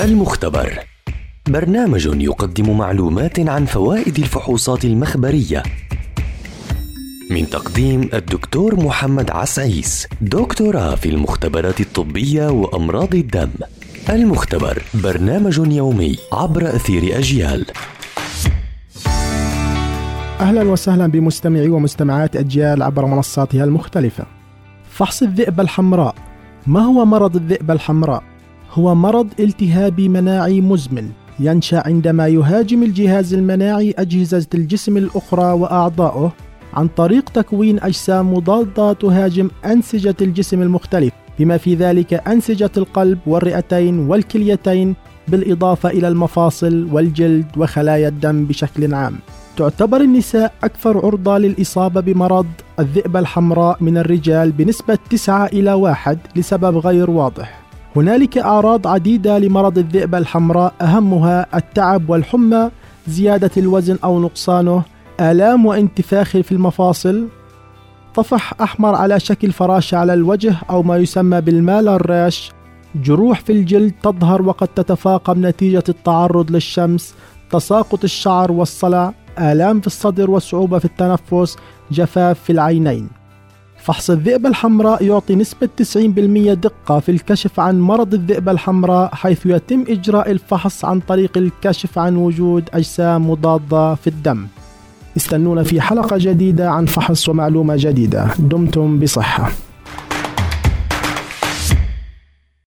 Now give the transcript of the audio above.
المختبر. برنامج يقدم معلومات عن فوائد الفحوصات المخبرية. من تقديم الدكتور محمد عسعيس دكتوراه في المختبرات الطبية وأمراض الدم. المختبر برنامج يومي عبر أثير أجيال. أهلا وسهلا بمستمعي ومستمعات أجيال عبر منصاتها المختلفة. فحص الذئبه الحمراء ما هو مرض الذئبه الحمراء؟ هو مرض التهابي مناعي مزمن ينشأ عندما يهاجم الجهاز المناعي أجهزة الجسم الأخرى واعضائه عن طريق تكوين أجسام مضادة تهاجم أنسجة الجسم المختلف بما في ذلك أنسجة القلب والرئتين والكليتين بالإضافة إلى المفاصل والجلد وخلايا الدم بشكل عام. تعتبر النساء أكثر عرضة للإصابة بمرض الذئبه الحمراء من الرجال بنسبة 9 إلى 1 لسبب غير واضح. هنالك أعراض عديدة لمرض الذئبة الحمراء أهمها التعب والحمى زيادة الوزن أو نقصانه آلام وانتفاخ في المفاصل. طفح أحمر على شكل فراشة على الوجه أو ما يسمى بالمال الراش جروح في الجلد تظهر وقد تتفاقم نتيجة التعرض للشمس تساقط الشعر والصلع آلام في الصدر وصعوبة في التنفس جفاف في العينين. فحص الذئبة الحمراء يعطي نسبة 90% دقة في الكشف عن مرض الذئبة الحمراء حيث يتم إجراء الفحص عن طريق الكشف عن وجود أجسام مضادة في الدم. استنونا في حلقة جديدة عن فحص ومعلومة جديدة. دمتم بصحة.